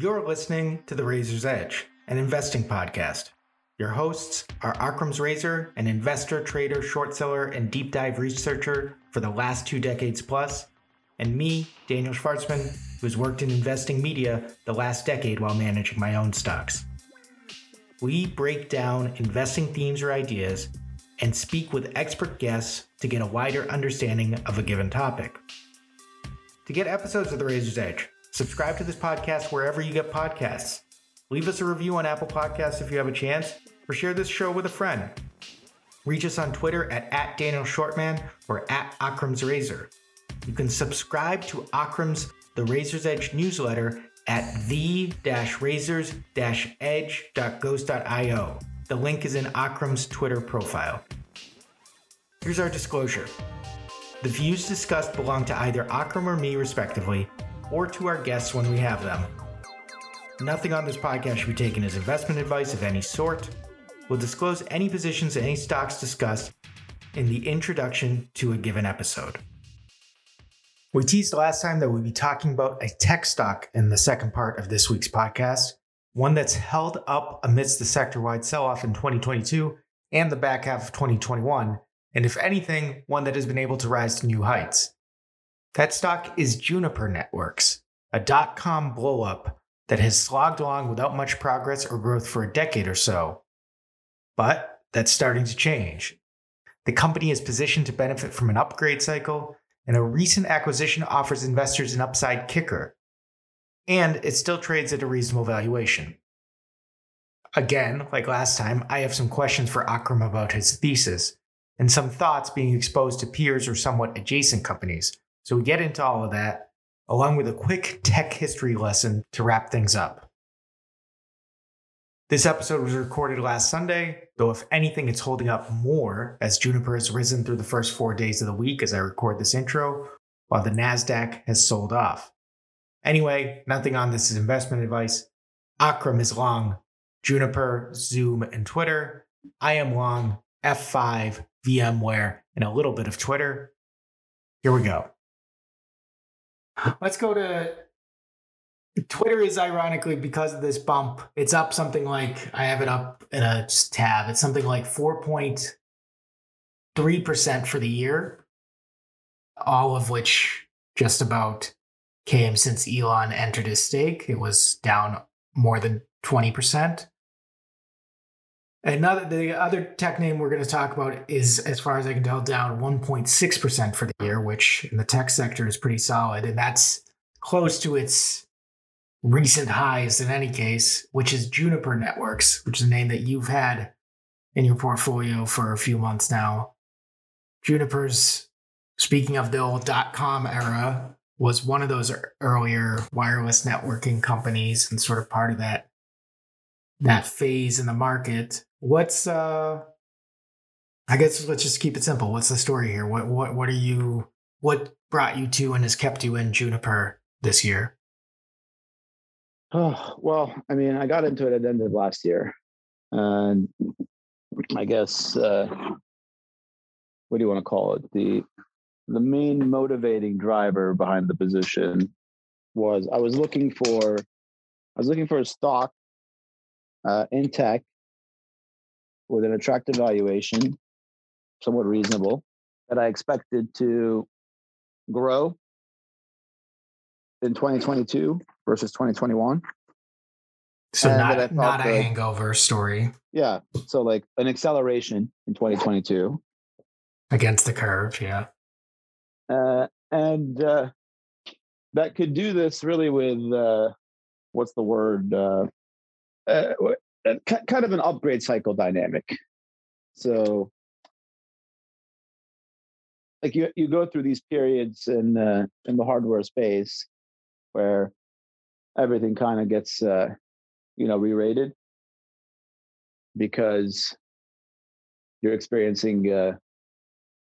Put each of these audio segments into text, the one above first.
You're listening to The Razor's Edge, an investing podcast. Your hosts are Akram's Razor, an investor, trader, short seller, and deep dive researcher for the last two decades plus, and me, Daniel Shvartsman, who's worked in investing media the last decade while managing my own stocks. We break down investing themes or ideas and speak with expert guests to get a wider understanding of a given topic. To get episodes of The Razor's Edge, subscribe to this podcast wherever you get podcasts. Leave us a review on Apple Podcasts if you have a chance, or share this show with a friend. Reach us on Twitter at, at Daniel Shvartsman or at Akram's Razor. You can subscribe to Akram's The Razor's Edge newsletter at the-razors-edge.ghost.io. The link is in Akram's Twitter profile. Here's our disclosure. The views discussed belong to either Akram or me, respectively, or to our guests when we have them. Nothing on this podcast should be taken as investment advice of any sort. We'll disclose any positions and any stocks discussed in the introduction to a given episode. We teased last time that we'd be talking about a tech stock in the second part of this week's podcast, one that's held up amidst the sector wide sell off in 2022 and the back half of 2021, and if anything, one that has been able to rise to new heights. That stock is Juniper Networks, a dot com blowup that has slogged along without much progress or growth for a decade or so. But that's starting to change. The company is positioned to benefit from an upgrade cycle, and a recent acquisition offers investors an upside kicker. And it still trades at a reasonable valuation. Again, like last time, I have some questions for Akram about his thesis, and some thoughts being exposed to peers or somewhat adjacent companies. So we get into all of that, along with a quick tech history lesson to wrap things up. This episode was recorded last Sunday, though if anything, it's holding up more as Juniper has risen through the first four days of the week as I record this intro, while the NASDAQ has sold off. Anyway, nothing on this is investment advice. Akram is long Juniper, Zoom, and Twitter. I am long F5, VMware, and a little bit of Twitter. Here we go. Let's go to Twitter is ironically because of this bump, it's up something like I have it up in a tab. It's something like 4.3% for the year, all of which just about came since Elon entered his stake. It was down more than 20%. Another the other tech name we're going to talk about is, as far as I can tell, down 1.6% for the year, which in the tech sector is pretty solid. And that's close to its recent highs in any case, which is Juniper Networks, which is a name that you've had in your portfolio for a few months now. Juniper's, speaking of the old dot com era, was one of those earlier wireless networking companies and sort of part of that that phase in the market. What's uh I guess let's just keep it simple. What's the story here? What what what are you what brought you to and has kept you in Juniper this year? Oh, well, I mean, I got into it at the end of last year. And I guess uh what do you want to call it? The the main motivating driver behind the position was I was looking for I was looking for a stock uh, in tech with an attractive valuation, somewhat reasonable, that I expected to grow in 2022 versus 2021. So and not not a hangover story. Yeah. So like an acceleration in 2022 against the curve. Yeah. Uh, and uh, that could do this really with uh, what's the word? Uh, kind of an upgrade cycle dynamic. So, like you you go through these periods in uh, in the hardware space where everything kind of gets uh, you know re-rated because you're experiencing uh,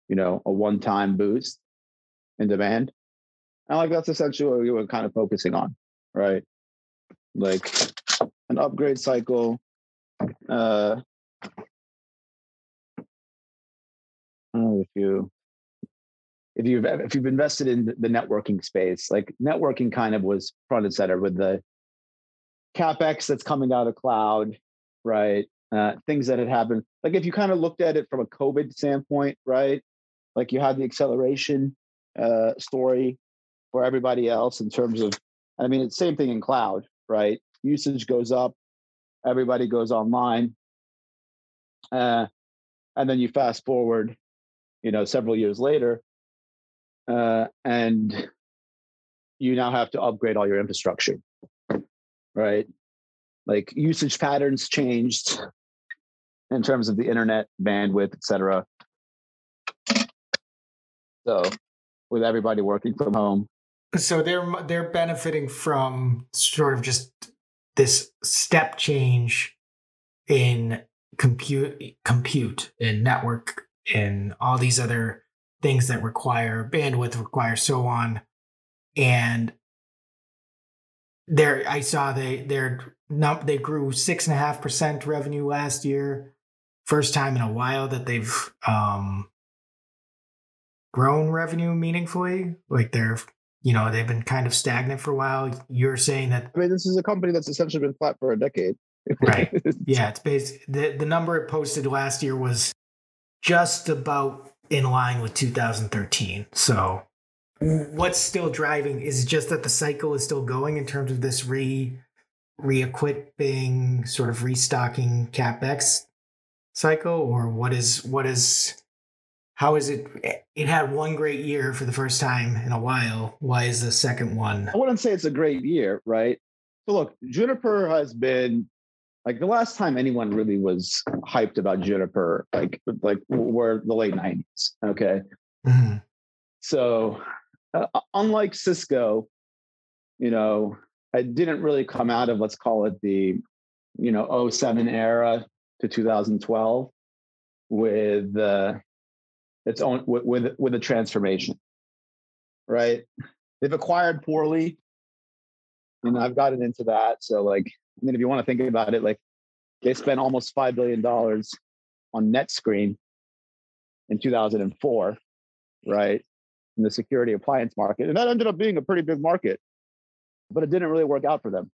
you know a one-time boost in demand and like that's essentially what we were kind of focusing on right like an upgrade cycle. Uh, if you if you've if you've invested in the networking space, like networking kind of was front and center with the capex that's coming out of cloud, right? Uh, things that had happened. Like if you kind of looked at it from a COVID standpoint, right? Like you had the acceleration uh, story for everybody else in terms of, I mean, it's same thing in cloud, right? Usage goes up, everybody goes online, uh, and then you fast forward, you know, several years later, uh, and you now have to upgrade all your infrastructure, right? Like usage patterns changed in terms of the internet bandwidth, et cetera. So, with everybody working from home, so they're they're benefiting from sort of just this step change in compute compute and network and all these other things that require bandwidth require so on. And there i saw they they're they grew six and a half percent revenue last year. First time in a while that they've um grown revenue meaningfully like they're you know they've been kind of stagnant for a while. You're saying that i mean this is a company that's essentially been flat for a decade. Right. Yeah it's based the, the number it posted last year was just about in line with 2013 so what's still driving is it just that the cycle is still going in terms of this re re-equipping sort of restocking capex cycle or what is what is how is it it had one great year for the first time in a while. Why is the second one? I wouldn't say it's a great year right? So look juniper has been like the last time anyone really was hyped about juniper like like were the late 90s okay? Mm-hmm. so uh, unlike cisco you know i didn't really come out of let's call it the you know 07 era to 2012 with uh, its own with, with with a transformation, right? They've acquired poorly, and I've gotten into that. So, like, I mean, if you want to think about it, like, they spent almost five billion dollars on NetScreen in 2004, right? In the security appliance market, and that ended up being a pretty big market, but it didn't really work out for them.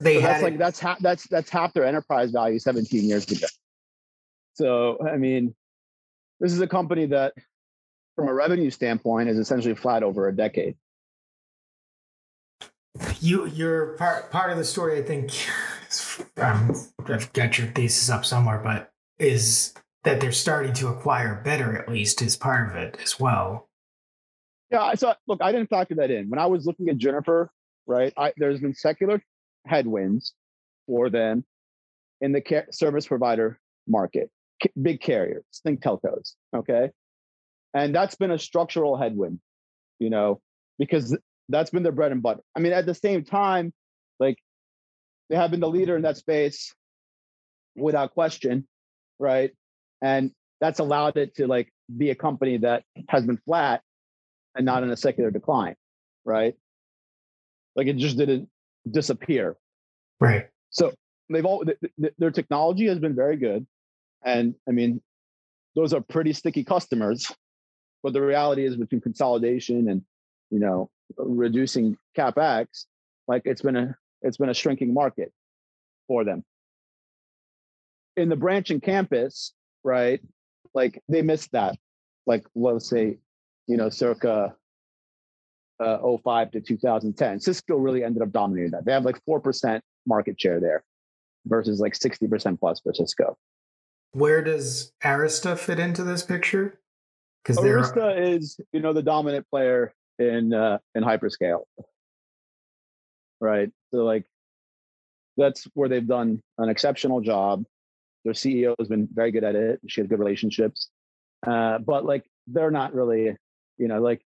They so that's like that's half that's that's half their enterprise value 17 years ago. So, I mean, this is a company that, from a revenue standpoint, is essentially flat over a decade. You, you're part part of the story. I think um, I've got your thesis up somewhere, but is that they're starting to acquire better. At least is part of it as well. Yeah. So look, I didn't factor that in when I was looking at Juniper. Right. I, there's been secular headwinds for them in the care, service provider market big carriers, think telcos, okay? And that's been a structural headwind, you know, because that's been their bread and butter. I mean, at the same time, like they have been the leader in that space without question, right? And that's allowed it to like be a company that has been flat and not in a secular decline, right? Like it just didn't disappear. Right. So they've all th- th- their technology has been very good. And I mean, those are pretty sticky customers. But the reality is between consolidation and, you know, reducing capex, like it's been a it's been a shrinking market for them. In the branch and campus, right? Like they missed that. Like let's say, you know, circa uh, 05 to 2010. Cisco really ended up dominating that. They have like 4% market share there versus like 60% plus for Cisco. Where does Arista fit into this picture? Because Arista is, you know, the dominant player in uh, in hyperscale, right? So like, that's where they've done an exceptional job. Their CEO has been very good at it. She has good relationships, uh, but like, they're not really, you know, like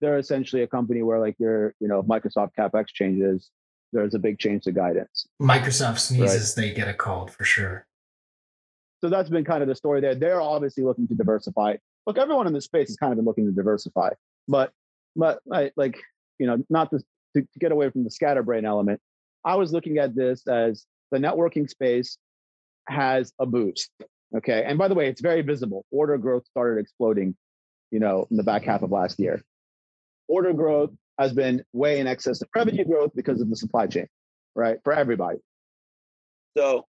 they're essentially a company where like your, you know, Microsoft capex changes, there's a big change to guidance. Microsoft sneezes, right? they get a cold for sure so that's been kind of the story there. They're obviously looking to diversify. Look, everyone in the space has kind of been looking to diversify, but but like you know, not to, to, to get away from the scatterbrain element. I was looking at this as the networking space has a boost. Okay, and by the way, it's very visible. Order growth started exploding, you know, in the back half of last year. Order growth has been way in excess of revenue growth because of the supply chain, right? For everybody. So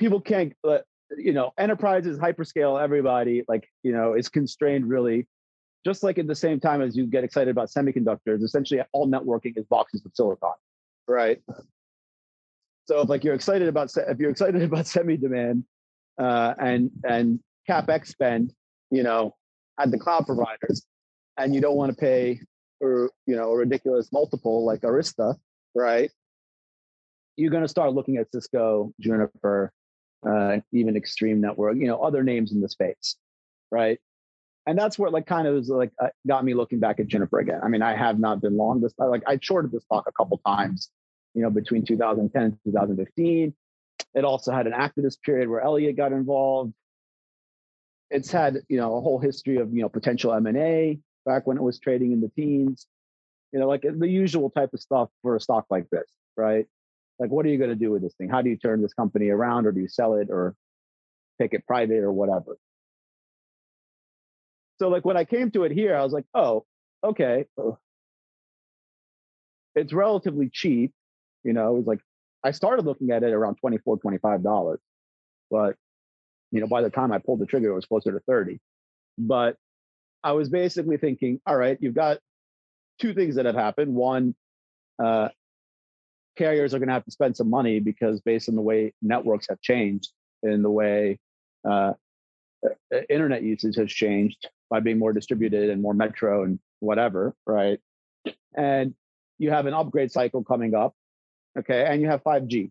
people can't, uh, you know, enterprises, hyperscale, everybody, like, you know, is constrained really. Just like at the same time as you get excited about semiconductors, essentially all networking is boxes of silicon, right? So if like you're excited about if you're excited about semi demand uh, and and capex spend, you know, at the cloud providers, and you don't want to pay or you know a ridiculous multiple like Arista, right? You're going to start looking at Cisco, Juniper, uh, even Extreme Network, you know, other names in the space, right? And that's where like kind of was like uh, got me looking back at Juniper again. I mean, I have not been long this like I shorted this stock a couple times, you know, between 2010 and 2015. It also had an activist period where Elliott got involved. It's had you know a whole history of you know potential M and A back when it was trading in the teens. You know, like the usual type of stuff for a stock like this, right? Like what are you going to do with this thing? How do you turn this company around or do you sell it or take it private or whatever? So like when i came to it here i was like oh okay it's relatively cheap you know it was like i started looking at it around 24 25 dollars but you know by the time i pulled the trigger it was closer to 30 but i was basically thinking all right you've got two things that have happened. One uh, carriers are going to have to spend some money because based on the way networks have changed and the way uh, internet usage has changed by being more distributed and more metro and whatever, right? And you have an upgrade cycle coming up, okay, and you have 5G,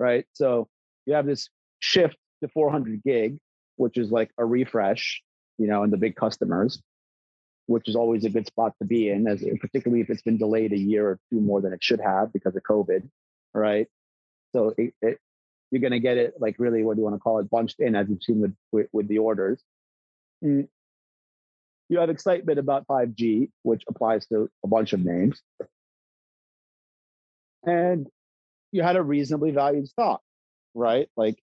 right? So you have this shift to 400 gig, which is like a refresh, you know, in the big customers which is always a good spot to be in, as particularly if it's been delayed a year or two more than it should have because of COVID, right? So it, it, you're going to get it like really, what do you want to call it, bunched in as you've seen with with, with the orders. Mm. You have excitement about 5G, which applies to a bunch of names, and you had a reasonably valued stock, right? Like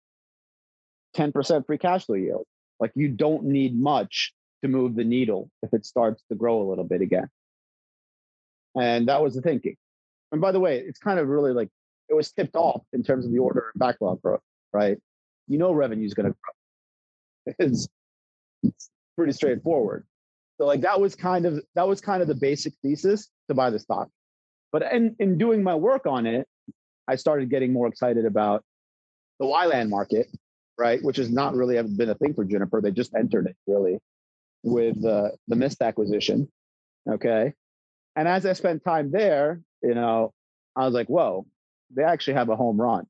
10% free cash flow yield. Like you don't need much to move the needle if it starts to grow a little bit again. And that was the thinking. And by the way, it's kind of really like it was tipped off in terms of the order and backlog growth, right? You know, revenue is going to grow. It's, pretty straightforward. So like that was kind of that was kind of the basic thesis to buy the stock. But in, in doing my work on it, I started getting more excited about the WLAN market, right? Which has not really been a thing for Juniper. They just entered it really with uh, the Mist acquisition. Okay. And as I spent time there, you know, I was like, whoa, they actually have a home run.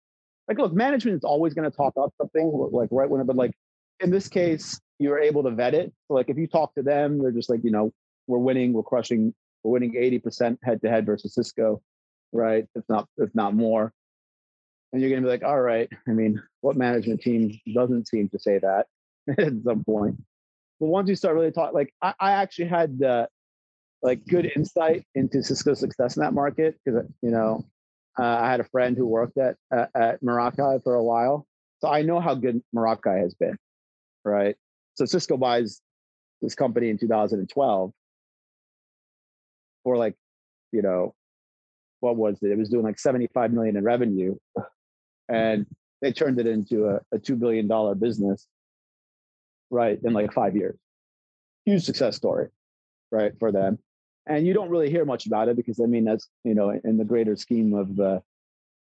Like, look, management is always going to talk up something like right when, but like in this case, you were able to vet it. So like if you talk to them, they're just like, you know, we're winning, we're crushing, we're winning 80% head to head versus Cisco, right? If not, if not more. And you're gonna be like, all right, I mean, what management team doesn't seem to say that at some point? But once you start really talking, like I, I actually had uh, like good insight into Cisco's success in that market because you know uh, I had a friend who worked at uh, at Meraki for a while, so I know how good Meraki has been, right? So Cisco buys this company in 2012 for like, you know, what was it? It was doing like 75 million in revenue, and they turned it into a, a two billion dollar business right, in like five years. Huge success story, right, for them. And you don't really hear much about it because I mean that's you know in the greater scheme of the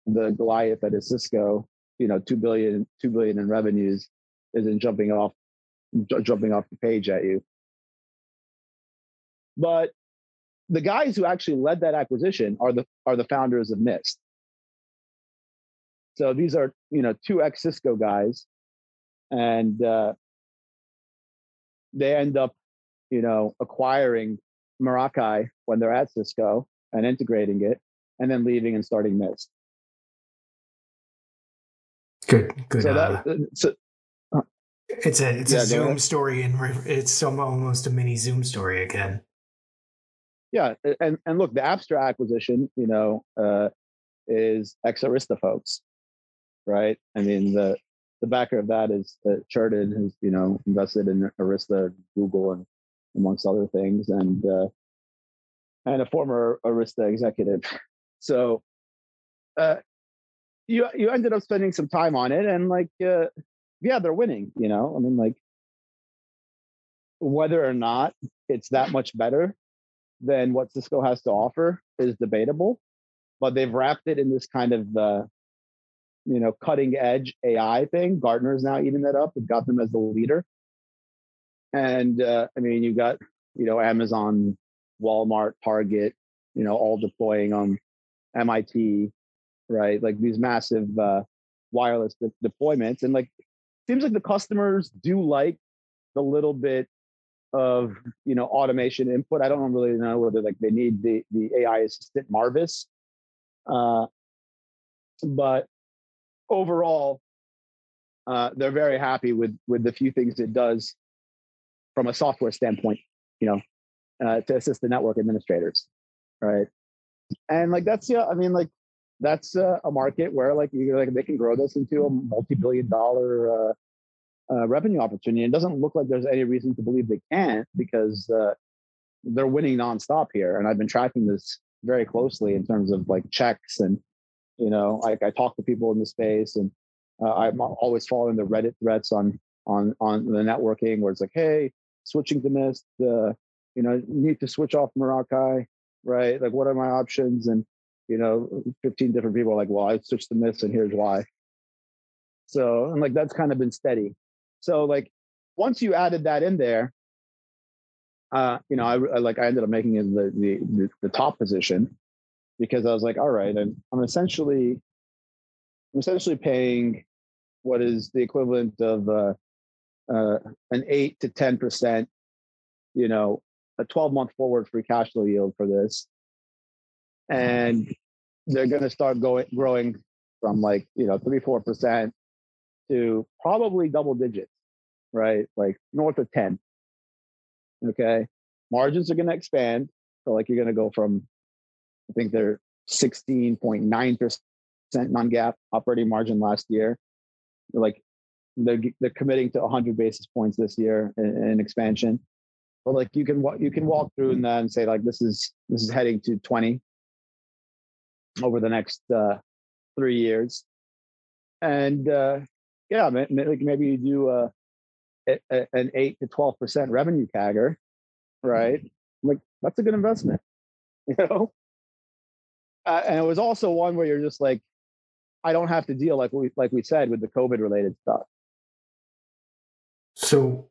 the Goliath that is Cisco, you know, two billion, two billion in revenues isn't jumping off jumping off the page at you. But the guys who actually led that acquisition are the are the founders of Mist. So these are you know two ex Cisco guys, and uh, they end up, you know, acquiring Meraki when they're at Cisco and integrating it, and then leaving and starting Mist. Good, good. So that, uh, so, uh, it's a it's yeah, a Zoom story, and it's some almost a mini Zoom story again. Yeah, and and look, the Apstra acquisition, you know, uh, is ex Arista folks, right? I mean, the the backer of that is uh, Cheriton, who's you know invested in Arista, Google, and amongst other things, and uh, and a former Arista executive. So, uh, you you ended up spending some time on it, and like, uh, yeah, they're winning. You know, I mean, like, whether or not it's that much better than what Cisco has to offer is debatable, but they've wrapped it in this kind of uh, you know cutting edge AI thing. Gartner is now eating that up. It got them as the leader, and uh, I mean, you got you know Amazon, Walmart, Target, you know, all deploying on Mist, right? Like these massive uh, wireless de- deployments, and like seems like the customers do like the little bit of you know automation input. I don't really know whether like they need the the AI assistant Marvis, uh, but overall, uh, they're very happy with with the few things it does from a software standpoint. You know, uh, to assist the network administrators, right? And like that's yeah, I mean like that's uh, a market where like you like they can grow this into a multi-billion dollar uh, uh, revenue opportunity. It doesn't look like there's any reason to believe they can't because uh, they're winning nonstop here. And I've been tracking this very closely in terms of like checks and you know like I talk to people in the space and uh, I'm always following the Reddit threads on on on the networking where it's like hey switching to Mist uh, you know need to switch off Meraki right? Like what are my options? And you know 15 different people are like well I switched to Mist and here's why. So and like that's kind of been steady. So like once you added that in there, uh, you know, I, I like I ended up making it the, the the top position because I was like, all right, I'm I'm essentially I'm essentially paying what is the equivalent of uh, uh, an eight to ten percent, you know, a 12 month forward free cash flow yield for this, and they're going to start going growing from like you know three four percent to probably double digits right? Like north of 10. Okay. Margins are going to expand. So, like, you're going to go from, I think they're 16.9% non GAAP operating margin last year. They're like, they're, they're committing to 100 basis points this year in, in expansion. But like you can you can walk through and then say like this is this is heading to 20 over the next uh, three years, and uh, yeah, like maybe you do a an eight to twelve percent revenue CAGR, right? Mm-hmm. Like that's a good investment, you know. Uh, and it was also one where you're just like, I don't have to deal like we like we said with the COVID related stuff. So,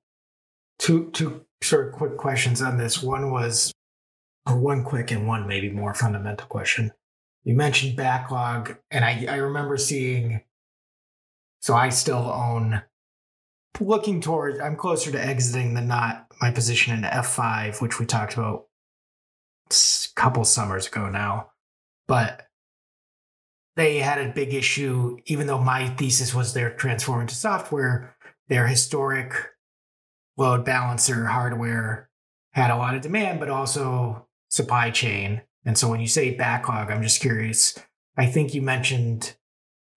two two sort of quick questions on this. One was, or one quick and one maybe more fundamental question. You mentioned backlog, and I I remember seeing. So I still own looking towards, I'm closer to exiting than not my position in F5, which we talked about a couple summers ago now. But they had a big issue, even though my thesis was they're transforming to software, their historic load balancer hardware had a lot of demand, but also supply chain. And so when you say backlog, I'm just curious. I think you mentioned,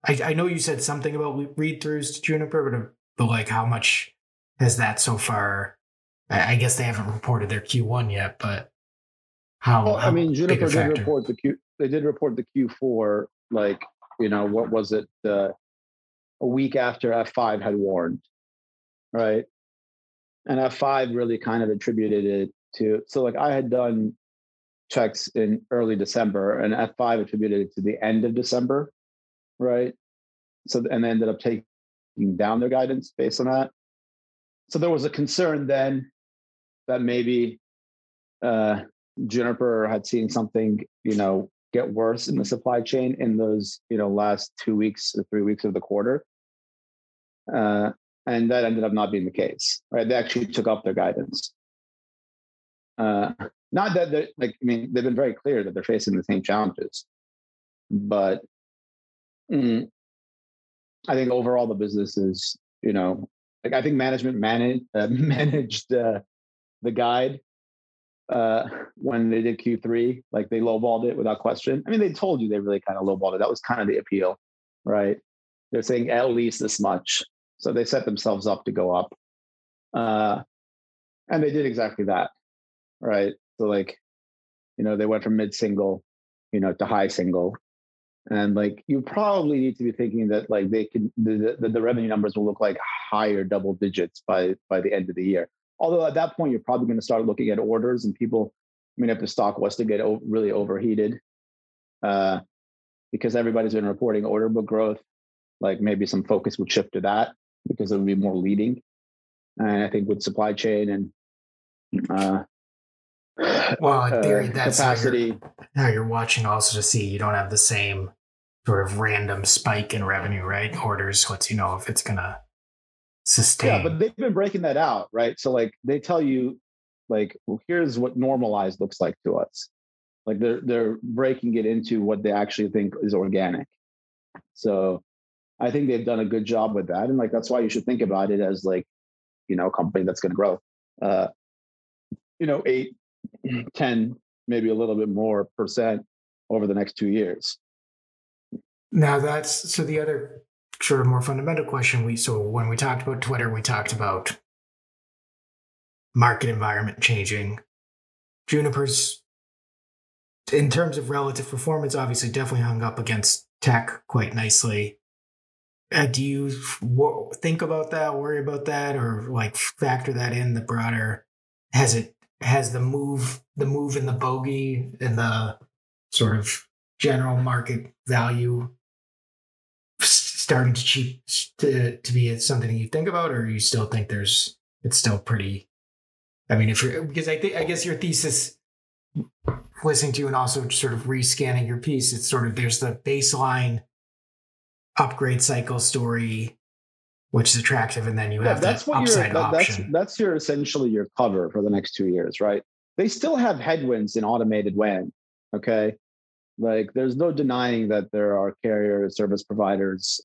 I, I know you said something about read throughs to Juniper, but uh, but like how much has that so far? I, I guess they haven't reported their Q1 yet, but how? Well, how I mean, Juniper did report the Q. They did report the Q4. Like you know, what was it? Uh, a week after F5 had warned, right? And F5 really kind of attributed it to. So like I had done checks in early December, and F5 attributed it to the end of December, right? So and they ended up taking down their guidance based on that. So there was a concern then that maybe uh, Juniper had seen something, you know, get worse in the supply chain in those, you know, last two weeks or three weeks of the quarter. Uh, and that ended up not being the case, right? They actually took up their guidance. Uh, not that they like, I mean, they've been very clear that they're facing the same challenges, but mm, I think overall the business is, you know, like I think management managed uh, managed uh, the guide uh, when they did Q3. Like they lowballed it without question. I mean, they told you they really kind of lowballed it. That was kind of the appeal, right? They're saying at least this much, so they set themselves up to go up. Uh, and they did exactly that, right? So like, you know, they went from mid single, you know, to high single, and like you probably need to be thinking that like they can the, the, the revenue numbers will look like higher double digits by by the end of the year. Although at that point you're probably going to start looking at orders and people. I mean, if the stock was to get o- really overheated, uh, because everybody's been reporting order book growth, like maybe some focus would shift to that because it would be more leading. And I think with supply chain and uh, well, in theory, uh, that's capacity. How you're, how you're watching also to see you don't have the same sort of random spike in revenue, right? Orders lets you know if it's gonna sustain. Yeah, but they've been breaking that out, right? So like they tell you, like, well, here's what normalized looks like to us. Like they're they're breaking it into what they actually think is organic. So I think they've done a good job with that. And like that's why you should think about it as like, you know, a company that's gonna grow. Uh, you know, eight, 10, maybe a little bit more percent over the next two years. Now that's so the other sort of more fundamental question we so when we talked about Twitter, we talked about market environment changing. Juniper's in terms of relative performance, obviously definitely hung up against tech quite nicely. Uh, do you w- think about that, worry about that, or like factor that in the broader? Has it has the move the move in the bogey and the sort of general market value starting to cheap to to be something you think about, or you still think there's it's still pretty. I mean, if you're because I think I guess your thesis, listening to you and also sort of rescanning your piece, it's sort of there's the baseline upgrade cycle story which is attractive, and then you have that's that what upside that, option. That's, that's your essentially your cover for the next two years, right? They still have headwinds in automated WAN. Okay, like there's no denying that there are carrier service providers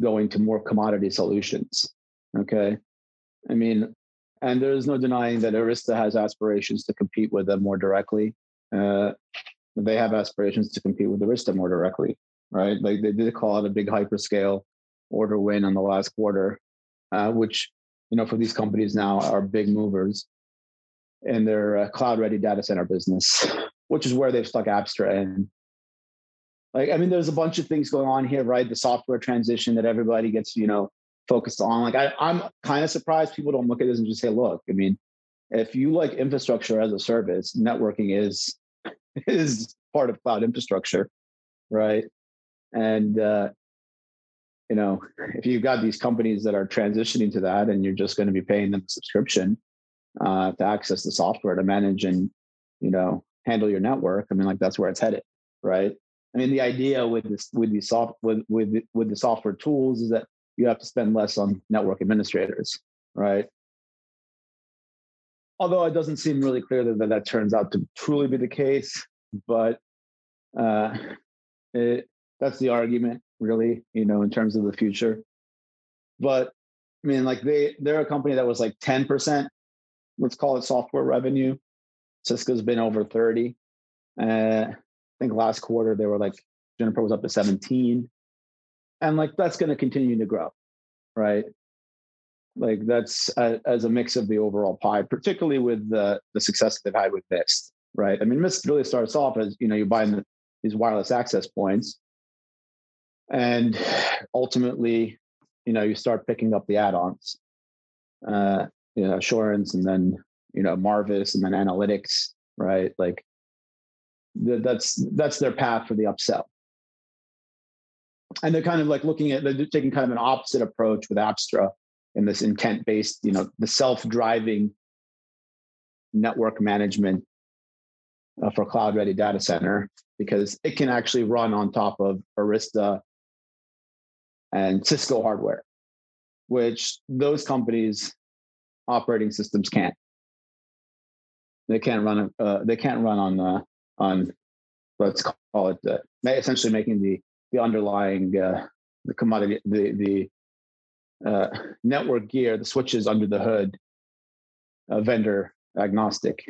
going to more commodity solutions. Okay, I mean, and there's no denying that Arista has aspirations to compete with them more directly. Uh, they have aspirations to compete with Arista more directly, right? Like they did call it a big hyperscale order win on the last quarter, uh, which you know for these companies now are big movers in their uh, cloud-ready data center business, which is where they've stuck Apstra in. Like, I mean, there's a bunch of things going on here, right? The software transition that everybody gets, you know, focused on. Like, I, I'm kind of surprised people don't look at this and just say, look, I mean, if you like infrastructure as a service, networking is is part of cloud infrastructure, right? And uh, you know, if you've got these companies that are transitioning to that and you're just going to be paying them a subscription uh, to access the software to manage and, you know, handle your network, I mean, like that's where it's headed, right? I mean, the idea with this, with the soft, with with with the software tools is that you have to spend less on network administrators, right? Although it doesn't seem really clear that that, turns out to truly be the case, but uh, it, that's the argument really, you know, in terms of the future. But I mean, like they they're a company that was like 10%, let's call it software revenue. Cisco's been over 30. Uh, think last quarter they were like Juniper was up to 17. And like that's going to continue to grow, right? Like that's a, as a mix of the overall pie, particularly with the the success they've had with Mist, right? I mean, Mist really starts off as you know you're buying the, these wireless access points, and ultimately you know you start picking up the add-ons uh you know assurance and then you know marvis and then analytics right like that's that's their path for the upsell and they're kind of like looking at they're taking kind of an opposite approach with Apstra in this intent based you know the self-driving network management uh, for cloud ready data center because it can actually run on top of arista and Cisco hardware, which those companies' operating systems can't. They can't run. Uh, they can't run on uh, on let's call it uh, essentially making the the underlying uh, the commodity the the uh, network gear, the switches under the hood, uh, vendor agnostic.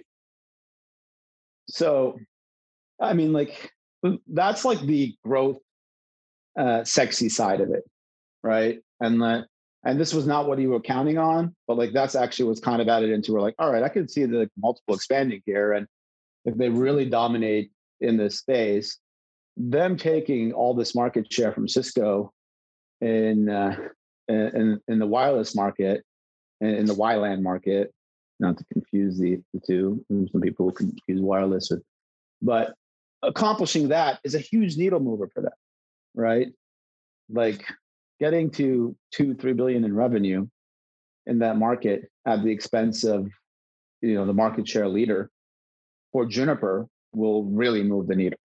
So, I mean, like that's like the growth uh, sexy side of it right? And that And this was not what you were counting on, but like that's actually what's kind of added into. We're like, all right, I can see the multiple expanding here, and if they really dominate in this space, them taking all this market share from Cisco in uh, in in the wireless market and in the WLAN market, not to confuse the, the two. Some people confuse wireless with, but accomplishing that is a huge needle mover for them, right? Like getting to two, three billion in revenue in that market at the expense of, you know, the market share leader for Juniper will really move the needle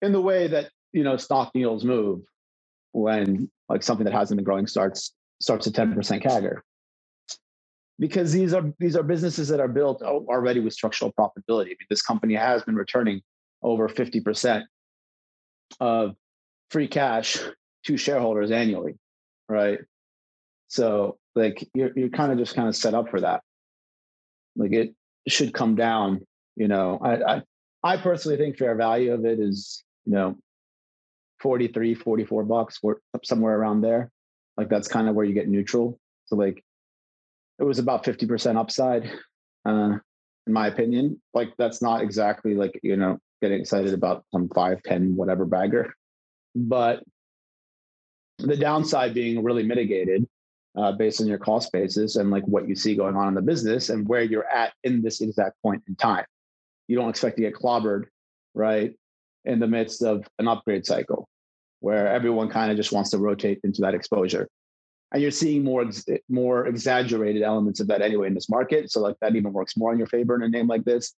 in the way that, you know, stock needles move when like something that hasn't been growing starts starts at 10% CAGR, because these are these are businesses that are built already with structural profitability. I mean, this company has been returning over 50% of free cash to shareholders annually, right? So like you're you're kind of just kind of set up for that. Like it should come down, you know. I I, I personally think fair value of it is, you know, 43, 44 bucks, somewhere around there. Like that's kind of where you get neutral. So like it was about 50% upside, uh, in my opinion. Like that's not exactly like, you know, getting excited about some five, 10, whatever bagger. But the downside being really mitigated uh, based on your cost basis and like what you see going on in the business and where you're at in this exact point in time. You don't expect to get clobbered, right, in the midst of an upgrade cycle where everyone kind of just wants to rotate into that exposure and you're seeing more eh, more exaggerated elements of that anyway in this market. So like that even works more in your favor in a name like this.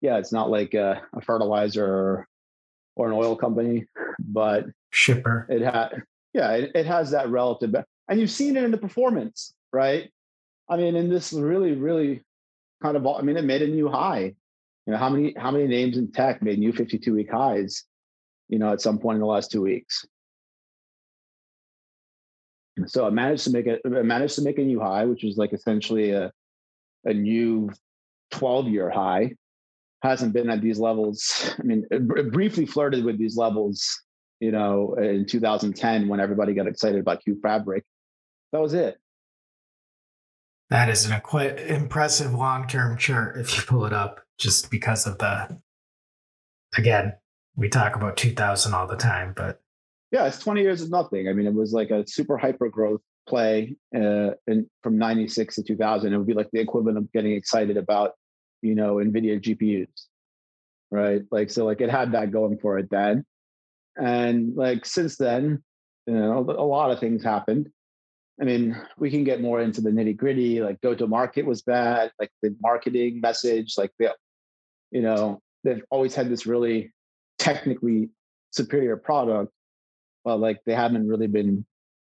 Yeah, it's not like a, a fertilizer or, or, an oil company, but shipper. It had yeah, it, it has that relative, and you've seen it in the performance, right? I mean, in this really really kind of I mean, it made a new high. You know how many how many names in tech made new 52 week highs? You know, at some point in the last two weeks. So I managed to make it. I managed to make a new high, which was like essentially a a new 12 year high. Hasn't been at these levels. I mean, it briefly flirted with these levels, you know, in 2010 when everybody got excited about Q Fabric. That was it. That is an quite impressive long term chart if you pull it up, just because of the. Again, we talk about 2000 all the time, but yeah, it's 20 years of nothing. I mean, it was like a super hyper growth play uh, in, from 96 to 2000. It would be like the equivalent of getting excited about, you know, NVIDIA GPUs, right? Like, so like it had that going for it then. And like since then, you know, a lot of things happened. I mean, we can get more into the nitty gritty. Like, go to market was bad. Like the marketing message, like the, you know, they've always had this really technically superior product, but like they haven't really been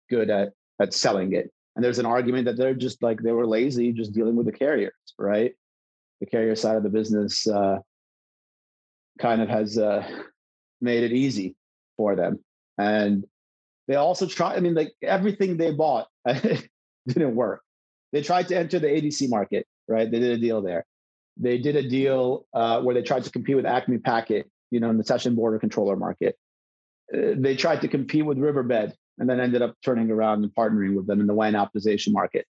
good at at selling it. And there's an argument that they're just like they were lazy, just dealing with the carriers, right? The carrier side of the business uh, kind of has uh, made it easy for them, and they also try. I mean, like everything they bought didn't work. They tried to enter the ADC market, right? They did a deal there. They did a deal uh, where they tried to compete with Acme Packet, you know, in the session border controller market. Uh, they tried to compete with Riverbed and then ended up turning around and partnering with them in the WAN optimization market.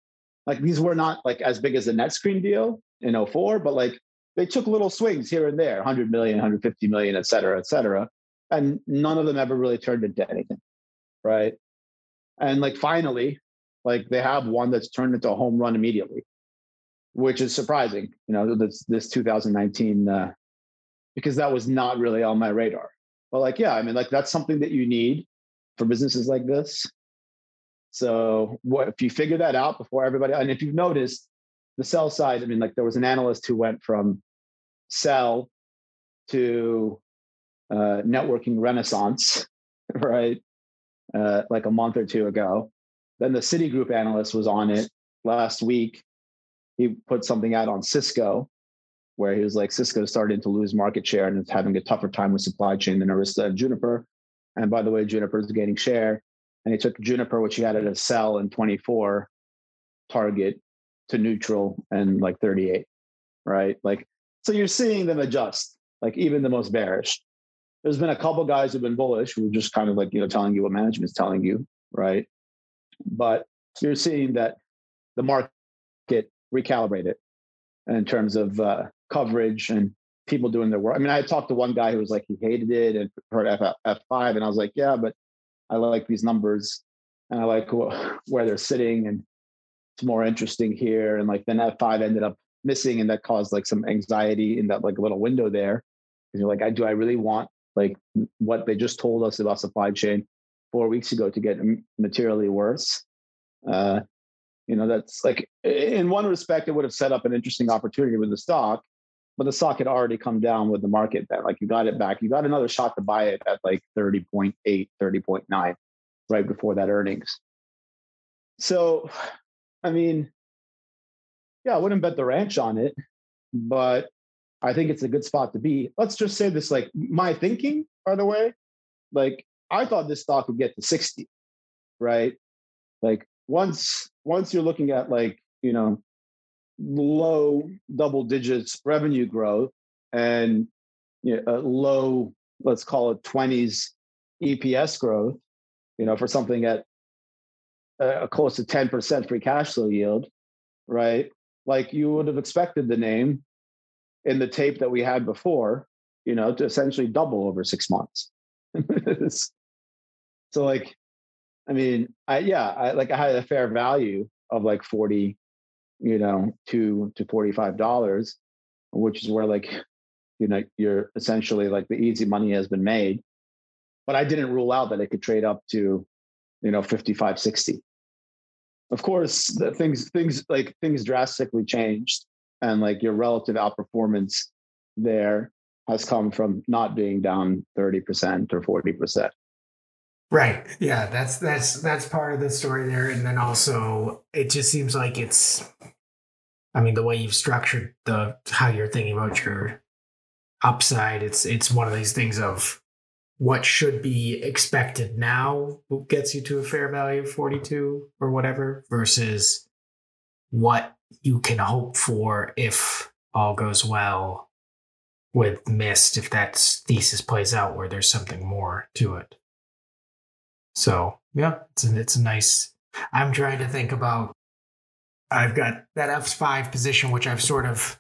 Like these were not like as big as the NetScreen deal in 04, but like they took little swings here and there 100 million, 150 million, et cetera, et cetera. And none of them ever really turned into anything. Right. And like finally, like they have one that's turned into a home run immediately, which is surprising, you know, this, this 2019, uh, because that was not really on my radar. But like, yeah, I mean, like that's something that you need for businesses like this. So what if you figure that out before everybody? And if you've noticed, the sell side, I mean, like there was an analyst who went from sell to uh, networking renaissance, right? Uh, like a month or two ago. Then the Citigroup analyst was on it last week. He put something out on Cisco, where he was like, Cisco starting to lose market share and is having a tougher time with supply chain than Arista and Juniper. And by the way, Juniper is gaining share. And he took Juniper, which he had at a sell in 24 target to neutral and like 38, right? Like, so you're seeing them adjust, like even the most bearish. There's been a couple guys who've been bullish who are just kind of like, you know, telling you what management's telling you, right? But you're seeing that the market recalibrated in terms of uh, coverage and people doing their work. I mean, I talked to one guy who was like he hated it and heard F F five, and I was like, yeah, but I like these numbers and I like where they're sitting, and it's more interesting here. And like then F five ended up missing, and that caused like some anxiety in that like little window there. Because you're like, I do I really want like what they just told us about supply chain four weeks ago to get materially worse? Uh, you know, that's like in one respect, it would have set up an interesting opportunity with the stock but the stock had already come down with the market that like you got it back you got another shot to buy it at like 30.8 30.9 right before that earnings. So i mean yeah i wouldn't bet the ranch on it but i think it's a good spot to be. Let's just say this like my thinking by the way like i thought this stock would get to 60 right? Like once once you're looking at like you know low double digits revenue growth and you know, low, let's call it 20s EPS growth, you know, for something at a close to 10% free cash flow yield, right? Like you would have expected the name in the tape that we had before, you know, to essentially double over six months. so like, I mean, I yeah, I like I had a fair value of like 40, you know, two to forty five dollars, which is where like, you know, you're essentially like the easy money has been made. But I didn't rule out that it could trade up to, you know, 55, 60. Of course, the things things like things drastically changed, and like your relative outperformance there has come from not being down 30% or 40%. Right. Yeah, that's that's that's part of the story there and then also it just seems like it's I mean the way you've structured the how you're thinking about your upside it's it's one of these things of what should be expected now gets you to a fair value of 42 or whatever versus what you can hope for if all goes well with mist if that thesis plays out where there's something more to it so yeah, it's a, it's a nice. I'm trying to think about. I've got that F5 position, which I've sort of,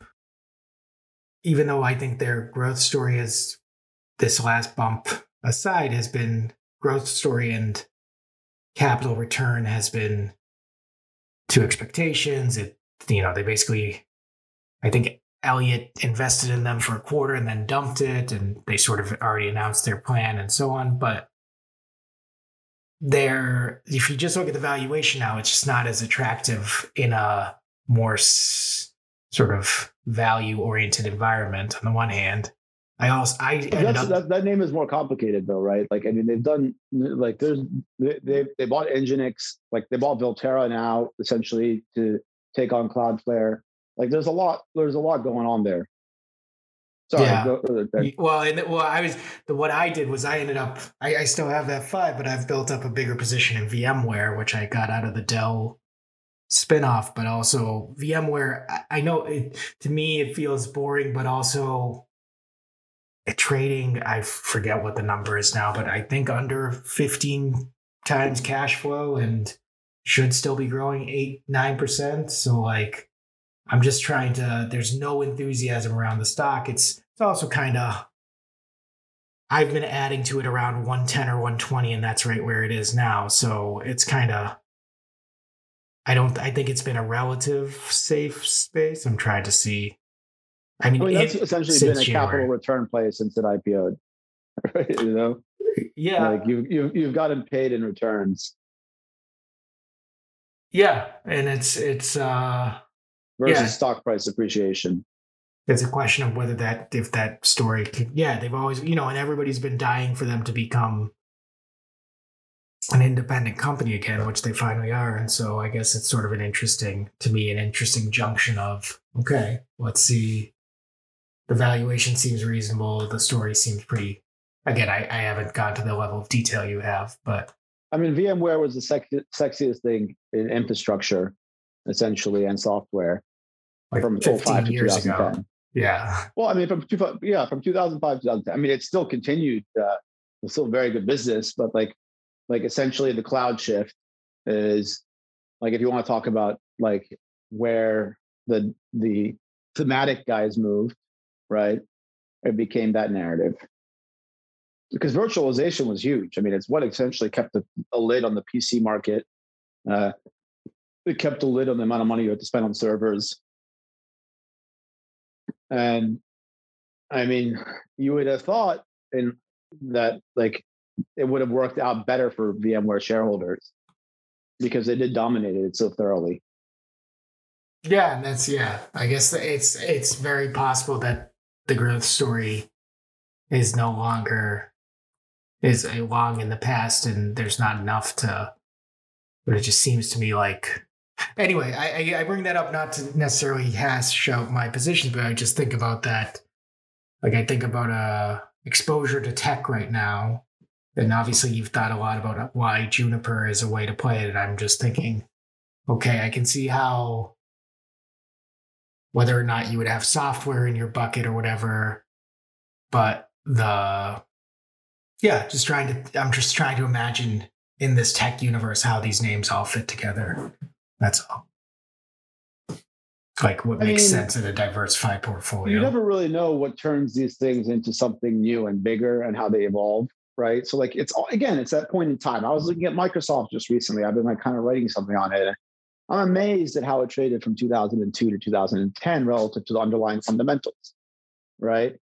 even though I think their growth story is this last bump aside has been growth story and capital return has been to expectations. It you know they basically, I think Elliott invested in them for a quarter and then dumped it, and they sort of already announced their plan and so on. But there if you just look at the valuation now it's just not as attractive in a more s- sort of value oriented environment on the one hand. I also i up, that, that name is more complicated though right? Like i mean they've done like there's they, they, they bought nginx like they bought Volterra now essentially to take on cloudflare. Like there's a lot there's a lot going on there Sorry. Yeah. Go, well, and well, I was the what I did was I ended up I, I, still have that five, but I've built up a bigger position in VMware, which I got out of the Dell spinoff. But also VMware, I, I know it to me it feels boring, but also trading. I forget what the number is now, but I think under fifteen times cash flow and should still be growing eight nine percent. So like I'm just trying to, there's no enthusiasm around the stock. It's, it's also kind of, I've been adding to it around 110 or 120, and that's right where it is now. So it's kind of, I don't, I think it's been a relative safe space. I'm trying to see. I mean, I mean that's it, essentially been a January. capital return play since it IPO'd, right? You know? Yeah. Like you, you, you've gotten paid in returns. Yeah. And it's, it's, uh, versus yeah. stock price appreciation. It's a question of whether that if that story could, yeah, they've always, you know, and everybody's been dying for them to become an independent company again, which they finally are. And so I guess it's sort of an interesting, to me, an interesting junction of, okay, let's see. The valuation seems reasonable. The story seems pretty, again, I, I haven't gone to the level of detail you have, but. I mean, VMware was the sexy, sexiest thing in infrastructure essentially and software like from 05 to years ago. Yeah. Well, I mean, from yeah, from 2005 to 2010. I mean, it still continued. Uh, it's still very good business, but like, like essentially the cloud shift is like if you want to talk about like where the the thematic guys moved, right? It became that narrative. Because virtualization was huge. I mean, it's what essentially kept a, a lid on the PC market. Uh, it kept a lid on the amount of money you had to spend on servers. And I mean, you would have thought in that like it would have worked out better for VMware shareholders because they did dominate it so thoroughly. Yeah, and that's yeah. I guess it's it's very possible that the growth story is no longer is a long in the past, and there's not enough to. But it just seems to me like. Anyway, I I bring that up not to necessarily hash out my positions, but I just think about that. Like I think about uh exposure to tech right now, and obviously you've thought a lot about why Juniper is a way to play it, and I'm just thinking, okay, I can see how whether or not you would have software in your bucket or whatever. But the, yeah, just trying to, I'm just trying to imagine in this tech universe how these names all fit together. That's all. Like what I makes mean, sense in a diversified portfolio. You never really know what turns these things into something new and bigger and how they evolve right? So like it's all again, it's that point in time. I was looking at Microsoft just recently. I've been like kind of writing something on it. I'm amazed at how it traded from 2002 to 2010 relative to the underlying fundamentals, right?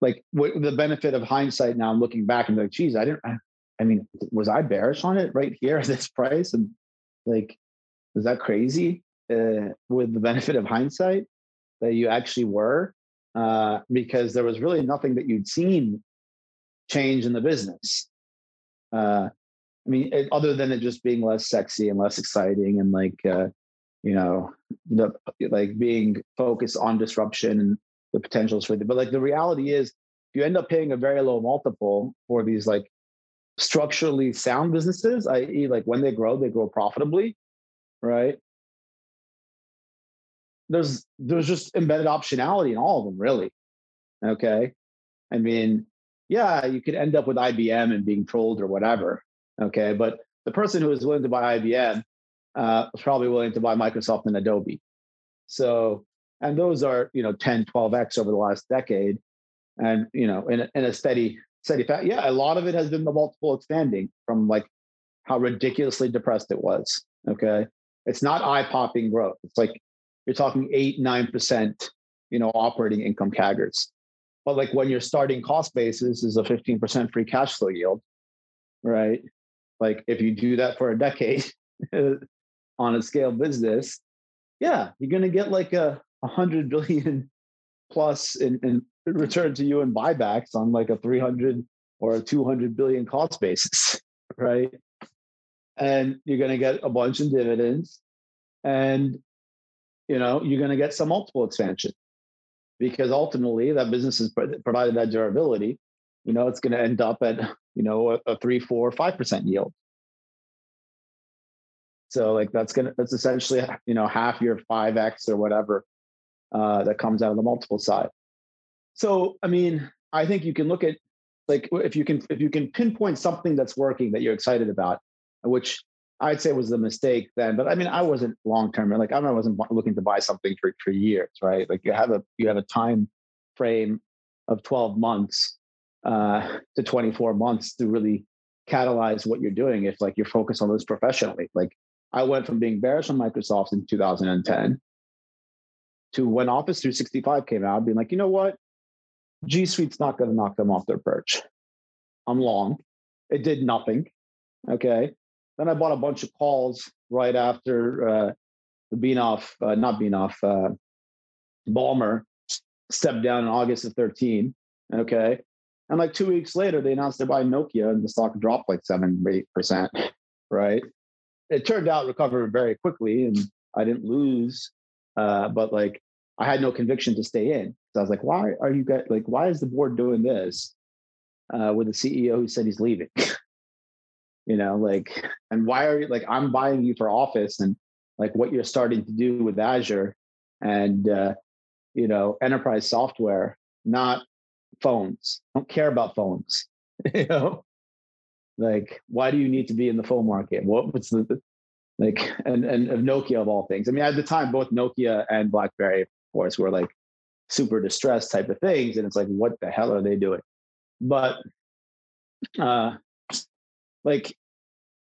Like what the benefit of hindsight now, I'm looking back and like, geez, I didn't, I, I mean, was I bearish on it right here at this price? And like, is that crazy uh, with the benefit of hindsight that you actually were? Uh, because there was really nothing that you'd seen change in the business. Uh, I mean, it, other than it just being less sexy and less exciting and like, uh, you know, the like being focused on disruption and the potentials for it. But like the reality is, you end up paying a very low multiple for these like structurally sound businesses, i.e., like when they grow, they grow profitably, right? There's there's just embedded optionality in all of them, really. Okay. I mean, yeah, you could end up with IBM and being trolled or whatever. Okay, but the person who is willing to buy IBM uh, was probably willing to buy Microsoft and Adobe. So, and those are you know 10, 12x over the last decade, and you know in a, in a steady steady fact. Yeah, a lot of it has been the multiple expanding from like how ridiculously depressed it was. Okay, it's not eye popping growth. It's like you're talking eight nine percent, you know, operating income CAGRs. But like when your starting cost basis is a 15% free cash flow yield, right? Like if you do that for a decade on a scale business, yeah, you're to get like a, a hundred billion plus in, in return to you in buybacks on like a 300 or a 200 billion cost basis, right? And you're going to get a bunch in dividends and you know you're going to get some multiple expansion because ultimately that business has provided that durability you know it's going to end up at you know a, a three four five percent yield so like that's gonna that's essentially you know half your five x or whatever uh, that comes out of the multiple side. So I mean, I think you can look at like if you can if you can pinpoint something that's working that you're excited about, which I'd say was the mistake then. But I mean, I wasn't long term. Like I wasn't looking to buy something for for years, right? Like you have a you have a time frame of 12 months uh, to 24 months to really catalyze what you're doing if like you're focused on this professionally like I went from being bearish on Microsoft in 2010 to when Office 365 came out, being like, you know what? G Suite's not going to knock them off their perch. I'm long. It did nothing. Okay. Then I bought a bunch of calls right after uh, the Benioff, uh, not Benioff, uh, Ballmer stepped down in August of 13. Okay. And like two weeks later, they announced they're buying Nokia and the stock dropped like seven, eight percent. Right it turned out recovered very quickly and I didn't lose. Uh, but like I had no conviction to stay in. So I was like, why are you guys like, why is the board doing this uh, with the CEO who said he's leaving? you know, like, and why are you like, I'm buying you for office and like what you're starting to do with Azure and, uh, you know, enterprise software, not phones. I don't care about phones. you know, like, why do you need to be in the phone market? What, was the, like and and of Nokia of all things. I mean, at the time, both Nokia and BlackBerry, of course, were like super distressed type of things, and it's like, what the hell are they doing? But uh, like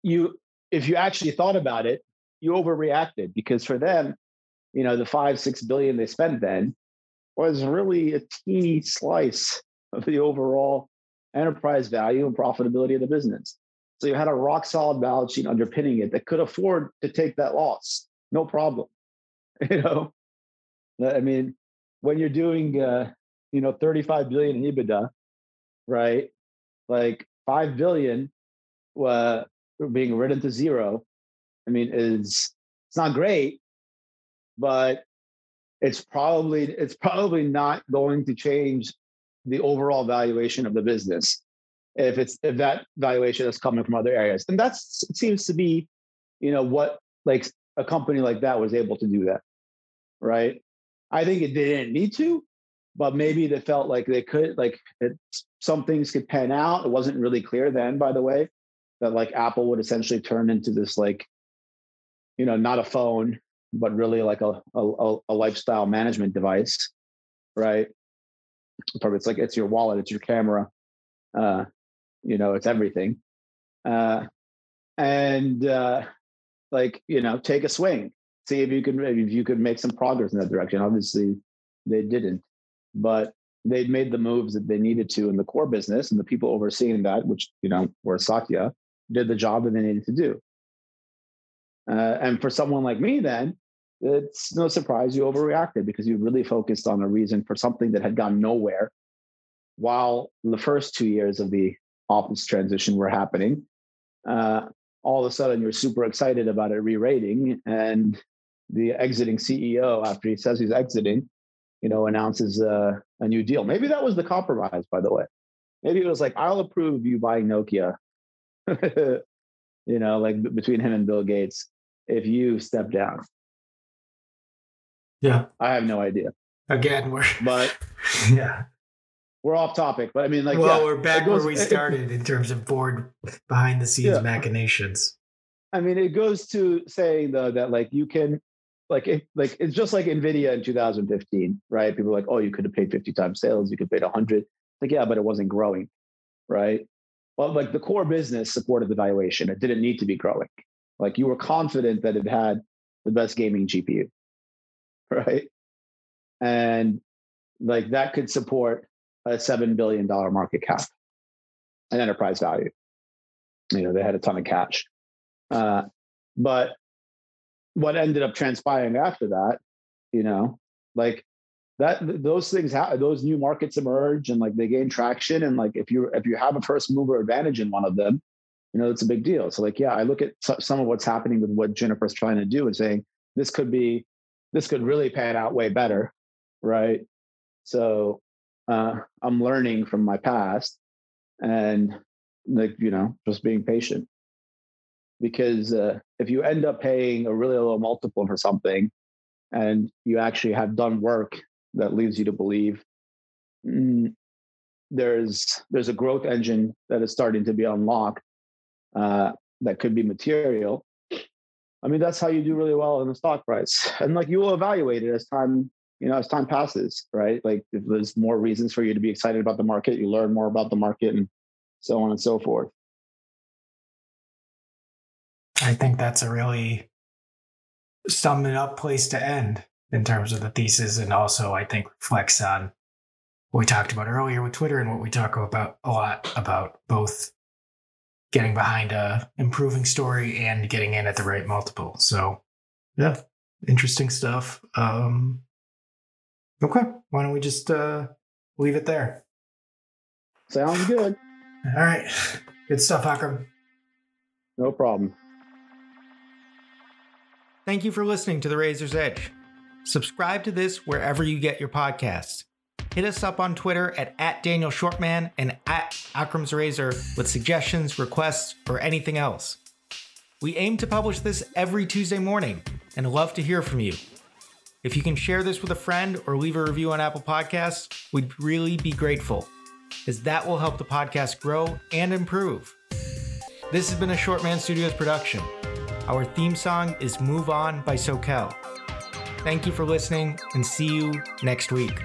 you, if you actually thought about it, you overreacted because for them, you know, the five six billion they spent then was really a teeny slice of the overall enterprise value and profitability of the business. So you had a rock solid balance sheet underpinning it that could afford to take that loss, no problem. You know, I mean, when you're doing, uh, you know, 35 billion in EBITDA, right? Like five billion uh, being written to zero. I mean, is it's not great, but it's probably it's probably not going to change the overall valuation of the business if it's if that valuation is coming from other areas. And that's it seems to be you know what like a company like that was able to do that right? I think it didn't need to but maybe they felt like they could like it, some things could pan out. It wasn't really clear then by the way that like apple would essentially turn into this like you know not a phone but really like a a, a lifestyle management device right? Probably it's like it's your wallet it's your camera uh you know it's everything uh and uh like you know take a swing see if you can if you could make some progress in that direction. Obviously they didn't but they'd made the moves that they needed to in the core business and the people overseeing that which you know were satya did the job that they needed to do uh, and for someone like me then it's no surprise you overreacted because you really focused on a reason for something that had gone nowhere while the first two years of the office transition were happening. Uh, all of a sudden, you're super excited about a re-rating, and the exiting CEO, after he says he's exiting, you know, announces a new deal. Maybe that was the compromise, by the way. Maybe it was like, I'll approve you buying Nokia, you know, like between him and Bill Gates, if you step down. Yeah. I have no idea. Again, we're but yeah we're off topic, but I mean, like, well, yeah, we're back goes, where we started it, in terms of board behind the scenes yeah. machinations. I mean, it goes to saying though that like you can, like, it, like it's just like Nvidia in 2015, right? People are like, oh, you could have paid 50 times sales, you could have paid 100. Like, yeah, but it wasn't growing, right? Well, like the core business supported the valuation; it didn't need to be growing. Like you were confident that it had the best gaming GPU, right? And like that could support a $7 billion market cap and enterprise value. You know, they had a ton of cash. Uh, but what ended up transpiring after that, you know, like that those things ha- those new markets emerge and like they gain traction and like if you if you have a first mover advantage in one of them you know it's a big deal so like yeah i look at some of what's happening with what juniper's trying to do and saying this could be this could really pan out way better right so uh, I'm learning from my past and like, you know, just being patient. Because uh, if you end up paying a really low multiple for something and you actually have done work that leads you to believe mm, there's there's a growth engine that is starting to be unlocked uh, that could be material. I mean, that's how you do really well in the stock price. And like you will evaluate it as time you know as time passes right like if there's more reasons for you to be excited about the market you learn more about the market and so on and so forth i think that's a really summing up place to end in terms of the thesis and also i think reflects on what we talked about earlier with twitter and what we talk about a lot about both getting behind a improving story and getting in at the right multiple so yeah interesting stuff um Okay. Why don't we just uh, leave it there? Sounds good. All right. Good stuff, Akram. No problem. Thank you for listening to The Razor's Edge. Subscribe to this wherever you get your podcasts. Hit us up on Twitter at, at Daniel Shvartsman and at Akram's Razor with suggestions, requests, or anything else. We aim to publish this every Tuesday morning and love to hear from you. If you can share this with a friend or leave a review on Apple Podcasts, we'd really be grateful, as that will help the podcast grow and improve. This has been a Shvartsman Studios production. Our theme song is Move On by Soquel. Thank you for listening and see you next week.